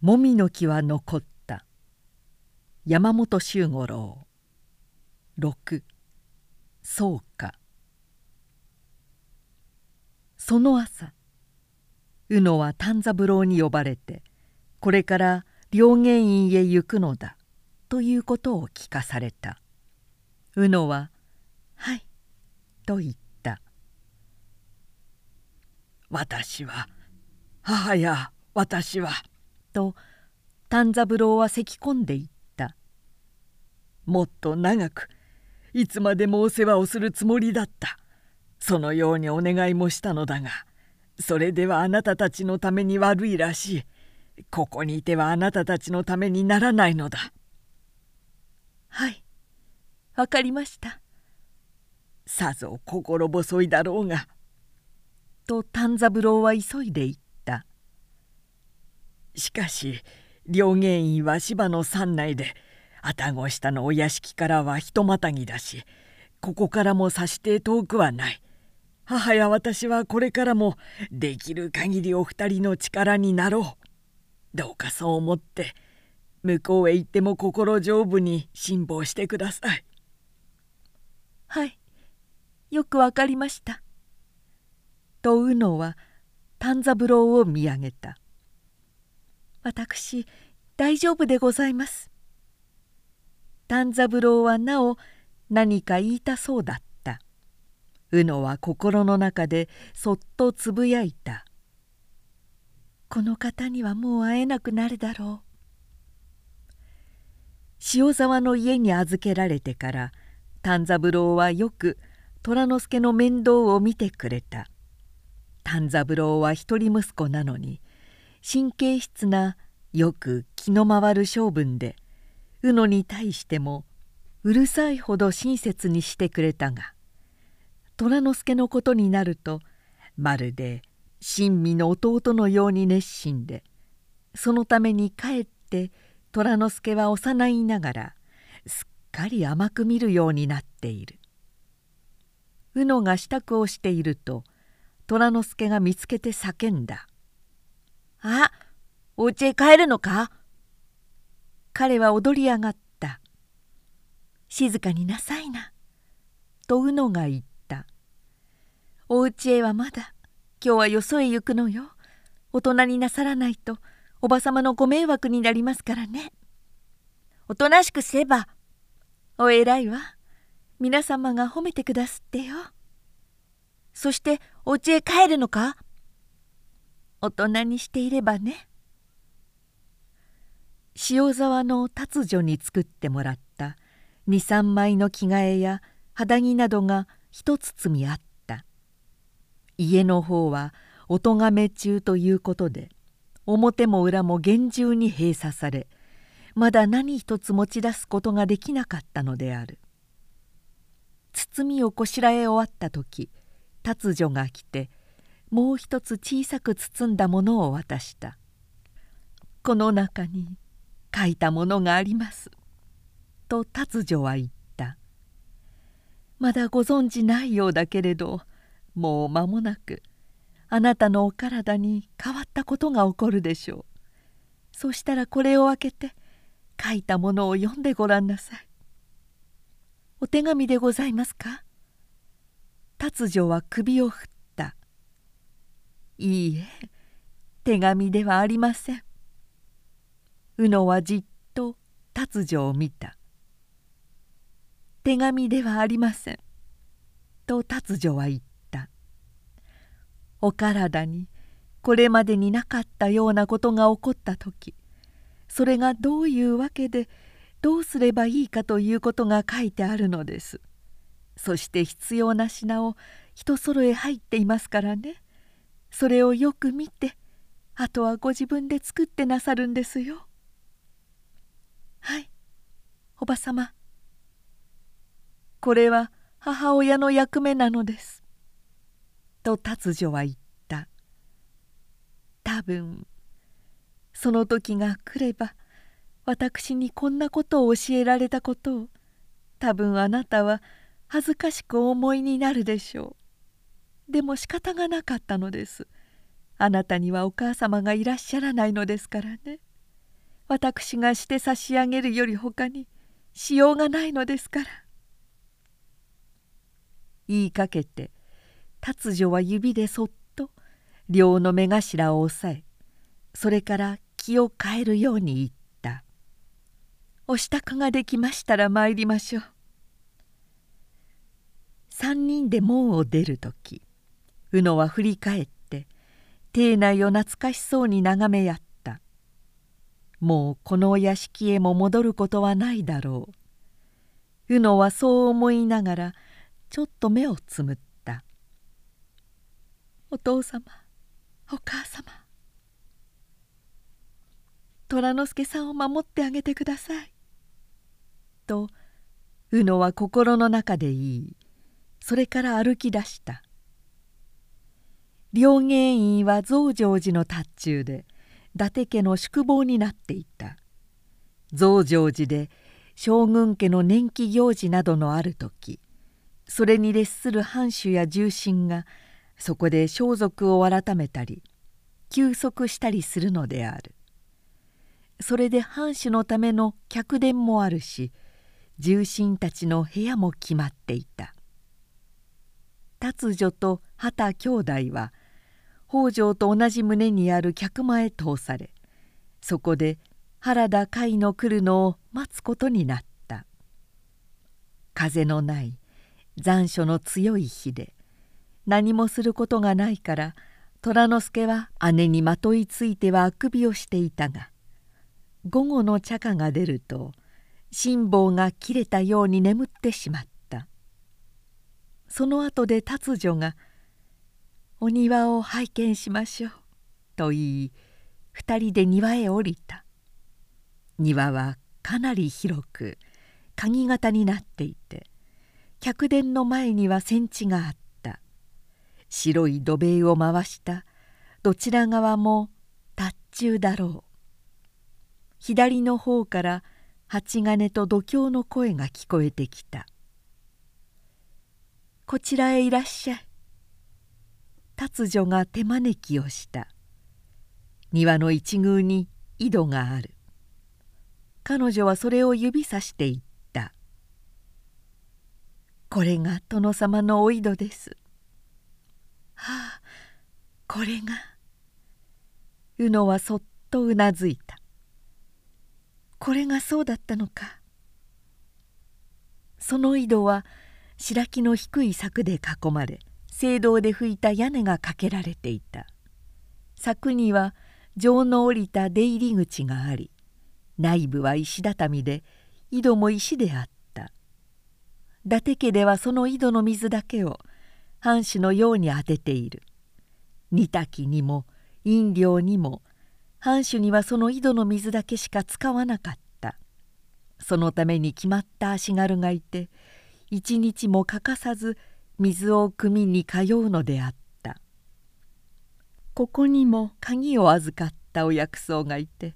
もみの木は残った。山本周五郎。6そうか。その朝宇野は丹三郎に呼ばれてこれから両芸院へ行くのだということを聞かされた。宇野は「はい」と言った「私は母や私は」と丹三郎は咳き込んでいった「もっと長くいつまでもお世話をするつもりだった。そのようにお願いもしたのだがそれではあなたたちのために悪いらしい。ここにいてはあなたたちのためにならないのだ」はいわかりました。さぞ心細いだろうが」と丹三郎は急いで言ったしかし両芸院は芝の山内で愛宕下のお屋敷からはひとまたぎだしここからもさして遠くはない。母や私はこれからもできる限りお二人の力になろう。どうかそう思って向こうへ行っても心丈夫に辛抱してください。はいよくわかりました」と宇野は丹三郎を見上げた「私大丈夫でございます」丹三郎はなお何か言いたそうだった。宇野は心の中でそっとつぶやいた「この方にはもう会えなくなるだろう」塩沢の家に預けられてから丹三郎はよく虎之助の面倒を見てくれた。丹三郎は一人息子なのに神経質なよく気の回る性分で宇野に対してもうるさいほど親切にしてくれたが虎之助のことになるとまるで親身の弟のように熱心でそのためにかえって虎之助は幼いながらすっかり甘く見るようになっている。宇野が支度をしていると虎之助が見つけて叫んだ「あお家へ帰るのか?」彼は踊り上がった「静かになさいな」と宇野が言った「お家へはまだ。今日はよそへ行くのよ。大人になさらないと。おばさまのご迷惑になりますからね。おとなしくせば。お偉いわ。皆様が褒めてくだすってよ。そしてお家へ帰るのか？大人にしていればね。塩沢の達女に作ってもらった23枚の着替えや肌着などが一包みあった家の方はお咎め中ということで表も裏も厳重に閉鎖されまだ何一つ持ち出すことができなかったのである包みをこしらえ終わった時達女が来てもう一つ小さく包んだものを渡した「この中に書いたものがあります」と達女は言った「まだご存じないようだけれどもう間もなくあなたのお体に変わったことが起こるでしょう。そしたらこれを開けて書いたものを読んでごらんなさい。お手紙でございますか?」達女は首を振っ「いいえ手紙ではありません」宇野はじっと達女を見た「手紙ではありません」と達女は言った「お体にこれまでになかったようなことが起こった時それがどういうわけでどうすればいいかということが書いてあるのです。そして必要な品を人揃え入っていますからね。それをよく見てあとはご自分で作ってなさるんですよ。はいおばさまこれは母親の役目なのです」と達女は言った。多分その時が来れば私にこんなことを教えられたことを多分あなたは恥ずかしくお思いになるでしょう。でも仕方がなかったのです。あなたにはお母様がいらっしゃらないのですからね。私がして差し上げるよりほかにしようがないのですから」言いかけて達女は指でそっと両の目頭を押さえそれから気を変えるように言った「お支度ができましたら参りましょう」三人で門を出る時宇野は振り返って邸内を懐かしそうに眺めやった。もうこのお屋敷へも戻ることはないだろう。宇野はそう思いながらちょっと目をつむった「お父様お母様。虎之助さんを守ってあげてください」と宇野は心の中で言いそれから歩き出した。両芸院は増上寺の達中で伊達家の宿坊になっていた。増上寺で将軍家の年季行事などのある時それに列する藩主や重臣がそこで装束を改めたり休息したりするのである。それで藩主のための客殿もあるし重臣たちの部屋も決まっていた。達女と畑兄弟は北条と同じ棟にある客間へ通されそこで原田甲斐の来るのを待つことになった。風のない残暑の強い日で何もすることがないから虎之助は姉にまといついてはあくびをしていたが午後の茶花が出ると辛抱が切れたように眠ってしまった。その後で達女が「お庭を拝見しましょう」と言い二人で庭へ降りた。庭はかなり広く鍵型になっていて客殿の前には戦地があった。白い土塀を回した。どちら側も達中だろう。左の方から蜂金と度胸の声が聞こえてきた「こちらへいらっしゃい」達女が手招きをした。庭の一宮に井戸がある。彼女はそれを指さして言った「これが殿様のお井戸です」はあこれが。宇野はそっとうなずいた。これがそうだったのか。その井戸は白木の低い柵で囲まれ聖堂で拭いた屋根がかけられていた。柵には城の降りた出入り口があり内部は石畳で井戸も石であった。伊達家ではその井戸の水だけを藩主のように当てている。煮炊きにも飲料にも藩主にはその井戸の水だけしか使わなかった。そのために決まった足軽がいて一日も欠かさず水を汲みに通うのであったここにも鍵を預かったお薬草がいて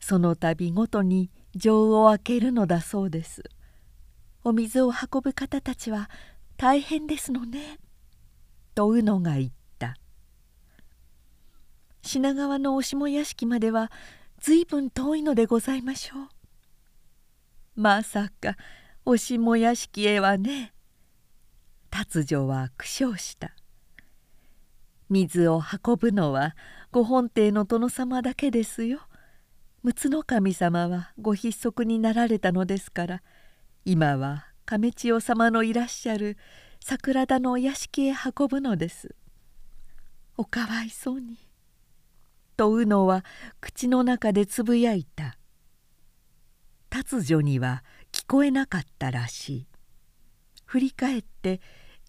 その度ごとに錠を開けるのだそうですお水を運ぶ方たちは大変ですのねとうのが言っ品川のお下屋敷までは随分遠いのでございましょう。まさかお下屋敷へはね。達女は苦笑した。水を運ぶのはご本邸の殿様だけですよ。陸奥神様はご筆足になられたのですから今は亀千代様のいらっしゃる桜田のお屋敷へ運ぶのです。おかわいそうにとうのは口の中でつぶやいた達女には聞こえなかったらしい振り返って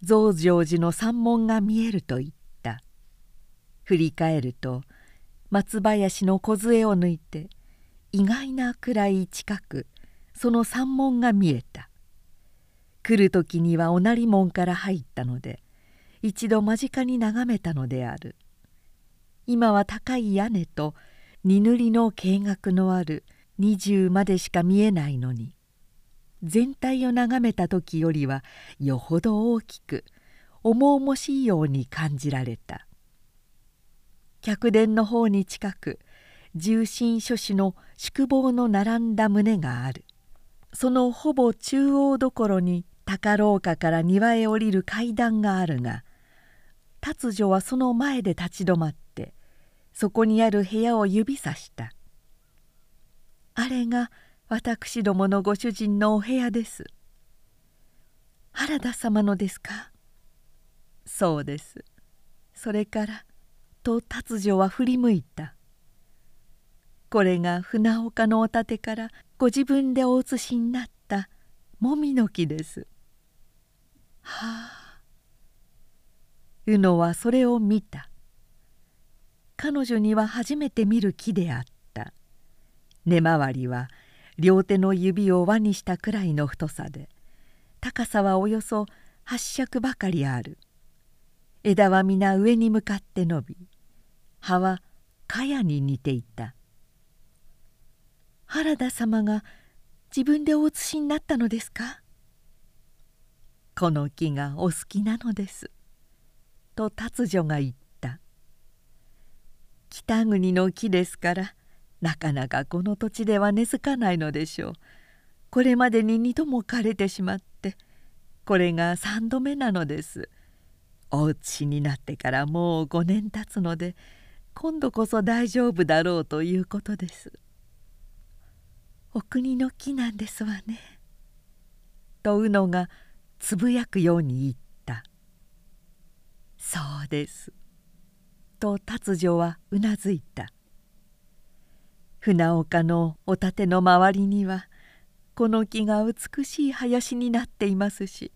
増上寺の山門が見えると言った。振り返ると松林の梢を抜いて意外なくらい近くその山門が見えた。来る時にはおなり門から入ったので一度間近に眺めたのである。今は高い屋根と荷塗りの計画のある20までしか見えないのに全体を眺めた時よりはよほど大きく重々しいように感じられた。客殿の方に近く重心諸子の宿坊の並んだ棟がある。そのほぼ中央どころに高廊下から庭へ降りる階段があるが達女はその前で立ち止まってそこにある部屋を指さした「あれが私どものご主人のお部屋です」「原田様のですか?」「そうです」それからと達女は振り向いた。これが船岡のお建からご自分でお写しになったもみの木です。はあ。宇野はそれを見た。彼女には初めて見る木であった。根回りは両手の指を輪にしたくらいの太さで高さはおよそ八尺ばかりある。枝は皆上に向かって伸び葉は茅に似ていた。原田様が自分でお写しになったのですか？この木がお好きなのです」と達女が言った「北国の木ですからなかなかこの土地では根付かないのでしょう。これまでに2度も枯れてしまってこれが3度目なのです。お家しになってからもう5年経つので今度こそ大丈夫だろうということです。お国の木なんですわね」とうのがつぶやくように言った「そうです」と達女はうなずいた。船岡のお建の周りにはこの木が美しい林になっていますし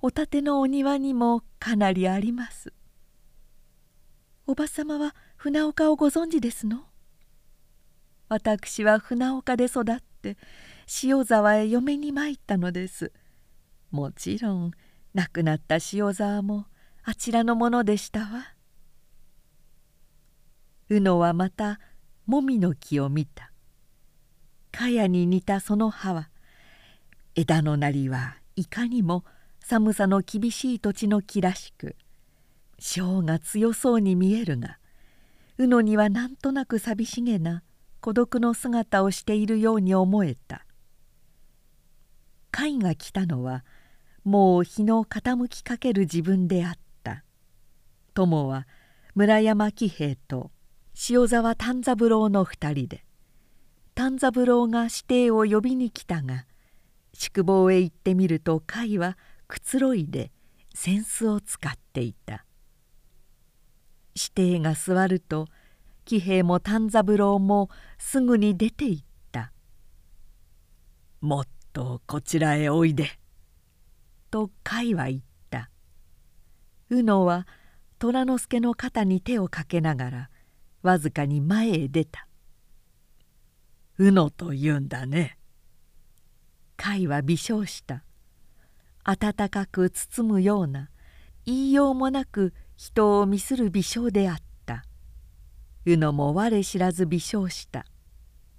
お建のお庭にもかなりあります。おばさまは船岡をご存知ですの？私は船岡で育って塩沢へ嫁に参ったのです。もちろん亡くなった塩沢もあちらのものでしたわ。宇野はまたもみの木を見た。茅に似たその葉は枝のなりはいかにも寒さの厳しい土地の木らしく性が強そうに見えるが宇野にはなんとなく寂しげな孤独の姿をしているように思えた。貝が来たのはもう日の傾きかける自分であった友は村山喜兵衛と塩沢丹三郎の二人で丹三郎が指定を呼びに来たが宿坊へ行ってみると甲斐はくつろいで扇子を使っていた。指定が座ると喜兵衛も丹三郎もすぐに出て行った「もっとこちらへおいで」と甲斐は言った。宇野は虎之助の肩に手をかけながらわずかに前へ出た「宇野と言うんだね」甲斐は微笑した。温かく包むような言いようもなく人を見する微笑であった。宇野も我知らず微笑した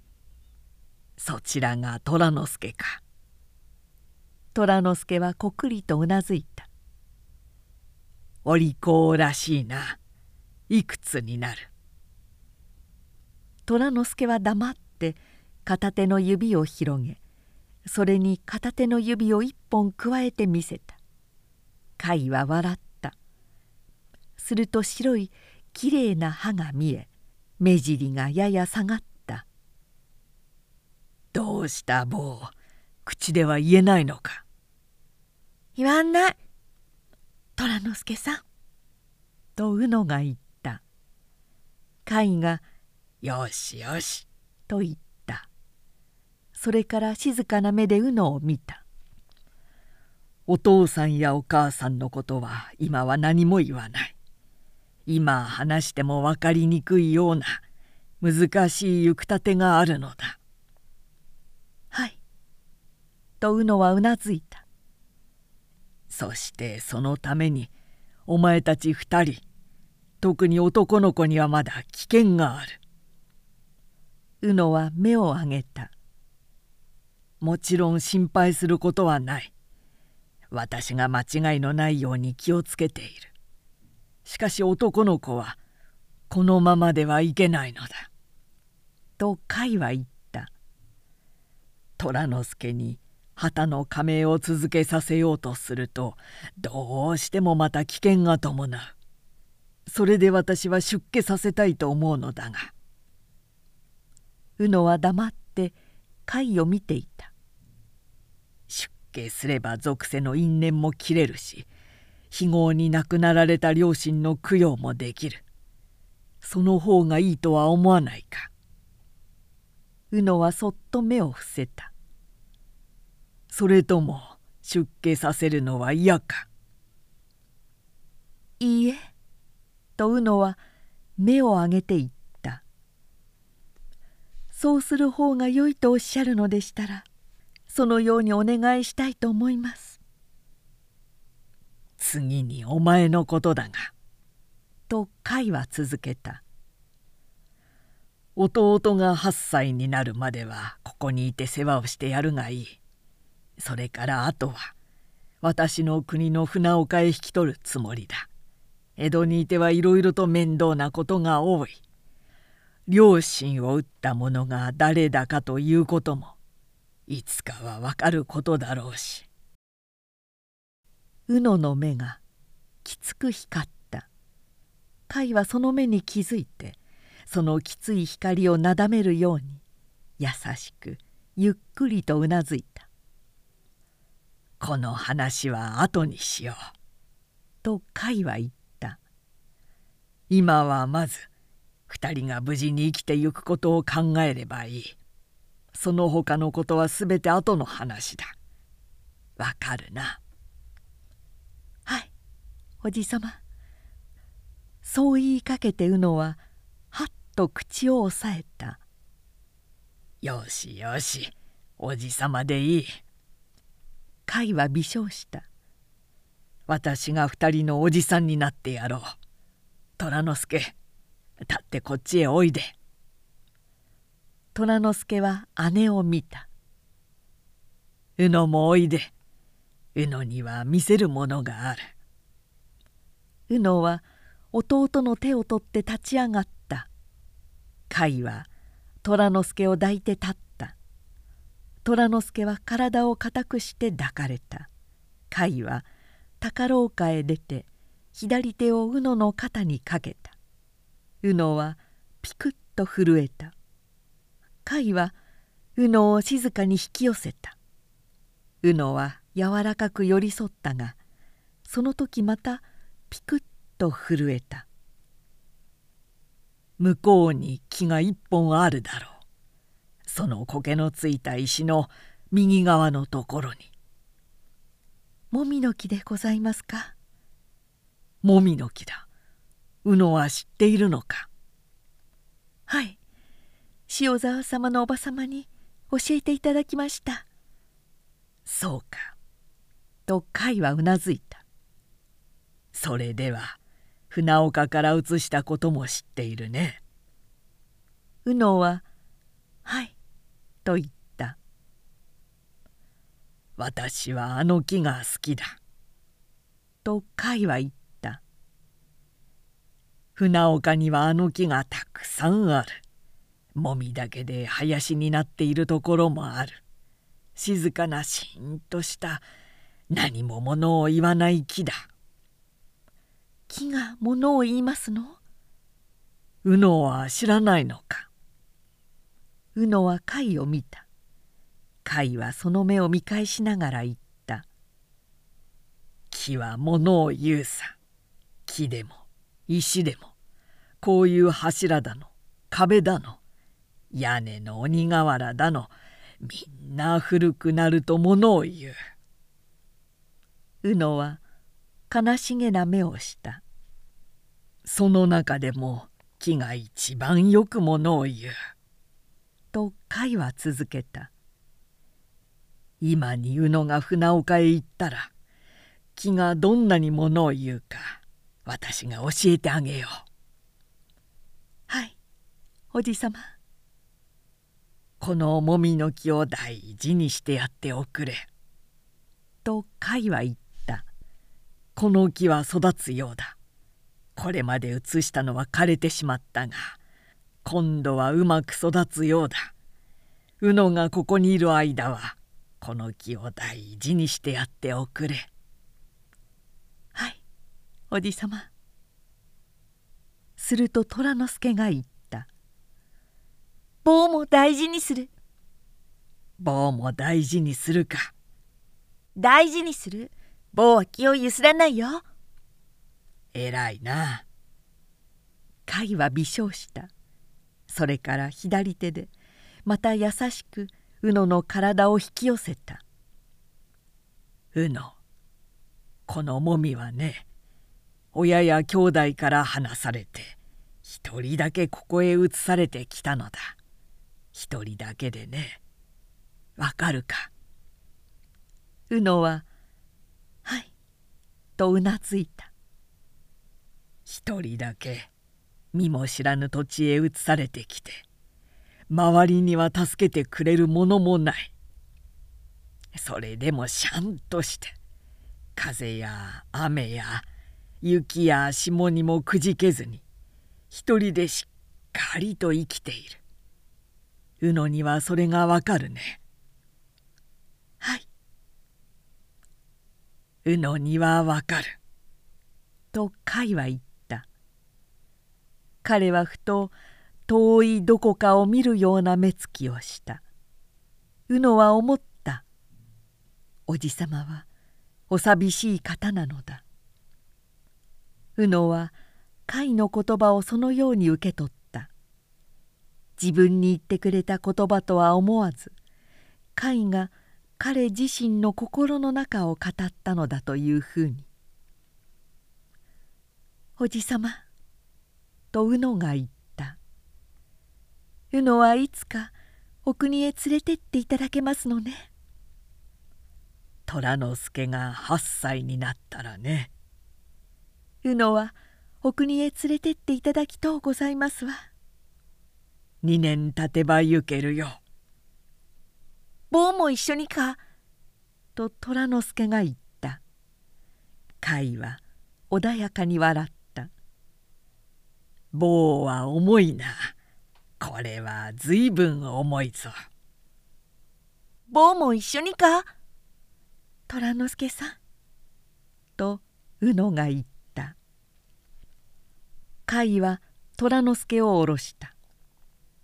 「そちらが虎之助か」虎之助はこくりとうなずいた「お利口らしいな。いくつになる」虎之助は黙って片手の指を広げそれに片手の指を一本加えてみせた。甲斐は笑った。すると白いきれいな歯が見え目尻がやや下がった「どうした坊口では言えないのか」言わんない。虎之助さん」と宇野が言った。甲斐が「よしよし」と言った。それから静かな目で宇野を見た。お父さんやお母さんのことは今は何も言わない。今話しても分かりにくいような難しい行く立てがあるのだ。はい。と宇野はうなずいた。そしてそのためにお前たち二人特に男の子にはまだ危険がある。宇野は目を上げた。もちろん心配することはない。私が間違いのないように気をつけている。しかし男の子はこのままではいけないのだ。と甲斐は言った虎之助に旗の加盟を続けさせようとするとどうしてもまた危険が伴うそれで私は出家させたいと思うのだが宇野は黙って貝を見ていた。出家すれば属性の因縁も切れるし非業に亡くなられた両親の供養もできる。その方がいいとは思わないか。宇野はそっと目を伏せた。それとも出家させるのは嫌か。いいえ。と宇野は目を上げて言った。そうする方が良いとおっしゃるのでしたらそのようにお願いしたいと思います次にお前のことだが」と甲斐は続けた「弟が8歳になるまではここにいて世話をしてやるがいい。それからあとは私の国の船岡へ引き取るつもりだ。江戸にいてはいろいろと面倒なことが多い。両親を撃った者が誰だかということもいつかはわかることだろうし。宇野の目がきつく光った甲斐はその目に気づいてそのきつい光をなだめるように優しくゆっくりとうなずいたこの話は後にしよう。と甲斐は言った今はまず2人が無事に生きてゆくことを考えればいい。その他のことは全て後の話だ。わかるな。はいおじさまそう言いかけてうのははっと口を押さえたよしよしおじさまでいい甲斐は微笑した私が二人のおじさんになってやろう虎之助立ってこっちへおいで。虎之助は姉を見た。宇野もおいで。宇野には見せるものがある。宇野は弟の手を取って立ち上がった。甲斐は虎之助を抱いて立った。虎之助は体を固くして抱かれた。甲斐は高廊下へ出て左手を宇野の肩にかけた。宇野はピクッと震えた。甲斐は宇野を静かに引き寄せた。宇野は柔らかく寄り添ったがその時またピクッと震えた。向こうに木が一本あるだろう。その苔のついた石の右側のところに。もみの木でございますか？もみの木だ。宇野は知っているのか？はい。塩沢様のおば様に教えていただきました。そうか。と甲斐はうなずいた。それでは船岡から移したことも知っているね。宇野は「はい」と言った「私はあの木が好きだ」と甲斐は言った船岡にはあの木がたくさんある。もみだけで林になっているところもある。静かなしんとした何もものを言わない木だ。木がものを言いますの？宇野は知らないのか。宇野は貝を見た。貝はその目を見返しながら言った「木はものを言うさ。木でも石でもこういう柱だの壁だの屋根の鬼瓦だのみんな古くなるとものを言う」宇野は悲しげな目をしたその中でも木が一番よくものを言う。と貝は続けた。今に宇野が船岡へ行ったら木がどんなにものを言うか私が教えてあげよう。はいおじさま。このもみの木を大事にしてやっておくれ。と貝は言った。この木は育つようだ。これまで移したのは枯れてしまったが今度はうまく育つようだ宇野がここにいる間はこの木を大事にしてやっておくれはいおじさま。すると虎之助が言った「棒も大事にする」「棒も大事にするか」「大事にする。棒は気をゆすらないよ」偉いな。貝は微笑した。それから左手でまた優しく宇野の体を引き寄せた「宇野このもみはね親や兄弟から離されて一人だけここへ移されてきたのだ。一人だけでねわかるか?」宇野は「はい」とうなずいた。一人だけ見も知らぬ土地へ移されてきて周りには助けてくれるものもない。それでもしゃんとして風や雨や雪や霜にもくじけずに一人でしっかりと生きている。宇野にはそれがわかるね。はい。宇野にはわかる。と甲は言った。彼はふと遠いどこかを見るような目つきをした。宇野は思った。おじさまはお寂しい方なのだ。宇野は甲斐の言葉をそのように受け取った。自分に言ってくれた言葉とは思わず甲斐が彼自身の心の中を語ったのだというふうに「おじさま」と宇野が言った「宇野はいつかお国へ連れてっていただけますのね」虎之助が8歳になったらね。宇野はお国へ連れてっていただきとうございますわ。2年経てば行けるよ。坊も一緒にか?」と虎之助が言った。甲は穏やかに笑った「坊は重いな。これはずいぶん重いぞ」「坊も一緒にか?」虎之助さん」と宇野が言った甲斐は虎之助を下ろした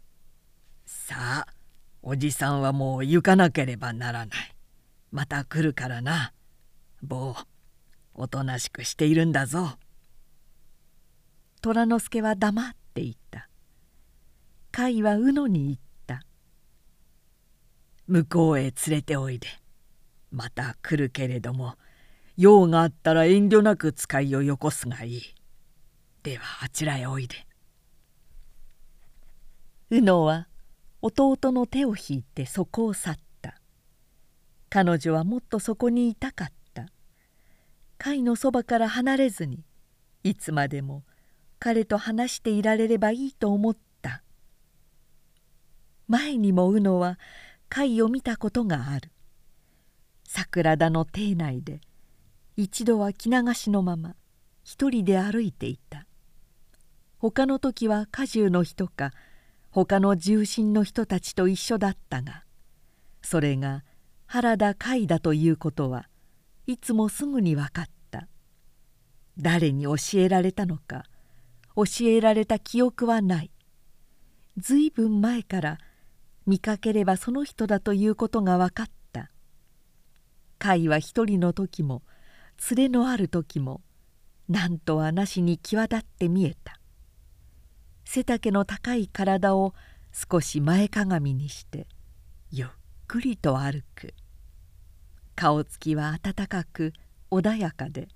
「さあおじさんはもう行かなければならない。また来るからな。坊おとなしくしているんだぞ」虎之助は黙っていた。甲斐は宇野に言った「向こうへ連れておいで。また来るけれども用があったら遠慮なく使いをよこすがいいではあちらへおいで」宇野は弟の手を引いてそこを去った。彼女はもっとそこにいたかった。甲斐のそばから離れずにいつまでも彼と話していられればいいと思った。前にも宇野は甲斐を見たことがある。桜田の邸内で一度は着流しのまま一人で歩いていた。他の時は家中の人か他の重臣の人たちと一緒だったがそれが原田甲だということはいつもすぐに分かった。誰に教えられたのか教えられた記憶はない。ずいぶん前から見かければその人だということが分かった。甲は一人の時も連れのある時も何とはなしに際立って見えた。背丈の高い体を少し前かがみにしてゆっくりと歩く。顔つきは温かく穏やかで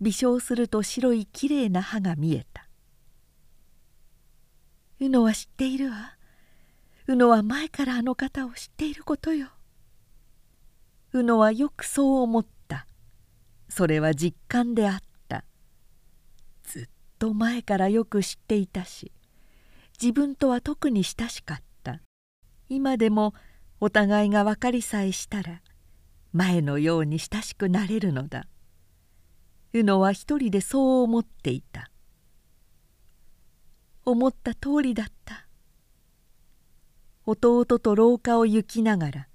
微笑すると白いきれいな歯が見えた「宇野は知っているわ。宇野は前からあの方を知っていることよ」宇野はよくそう思った。それは実感であった。ずっと前からよく知っていたし自分とは特に親しかった。今でもお互いが分かりさえしたら前のように親しくなれるのだ。宇野は一人でそう思っていた。思った通りだった。弟と廊下を行きながら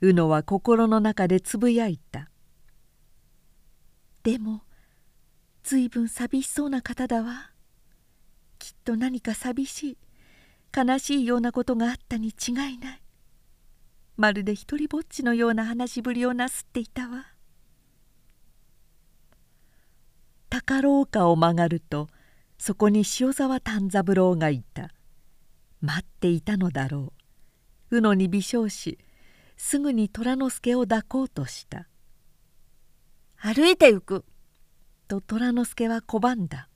宇野は心の中でつぶやいた「でもずいぶん寂しそうな方だわ。きっと何か寂しい悲しいようなことがあったに違いない。まるで一りぼっちのような話しぶりをなすっていたわ」高廊下を曲がるとそこに塩沢丹三郎がいた。待っていたのだろう。宇野に微笑しすぐに虎之助を抱こうとした「歩いて行く」と虎之助は拒んだ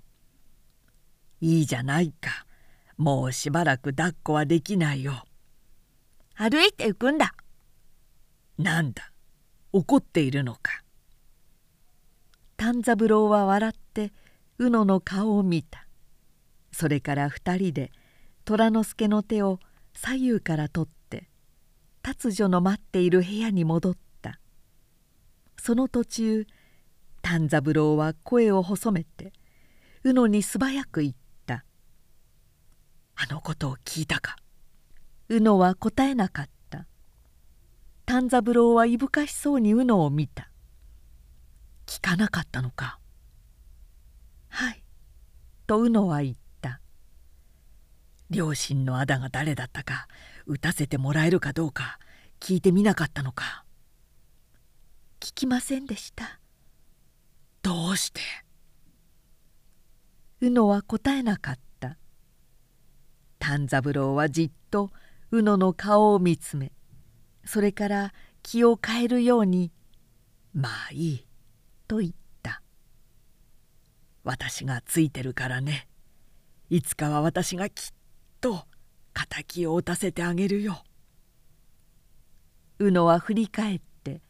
「いいじゃないか。もうしばらく抱っこはできないよ」「歩いて行くんだ」なんだ？怒っているのか。丹三郎は笑って宇野の顔を見た。それから二人で虎之助の手を左右から取って達女の待っている部屋に戻った。その途中丹三郎は声を細めて宇野に素早く言った「あのことを聞いたか?」宇野は答えなかった。丹三郎はいぶかしそうに宇野を見た。聞かなかったのか。はい。と宇野は言った。両親のあだが誰だったか打たせてもらえるかどうか聞いてみなかったのか。聞きませんでした。どうして？宇野は答えなかった。丹三郎はじっと宇野の顔を見つめそれから気を変えるように「まあいい」と言った「私がついてるからね。いつかは私がきっと敵を打たせてあげるよ」宇野は振り返って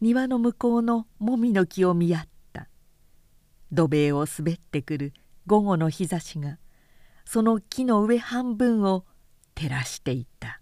庭の向こうのもみの木を見合った。土塀を滑ってくる午後の日差しがその木の上半分を照らしていた。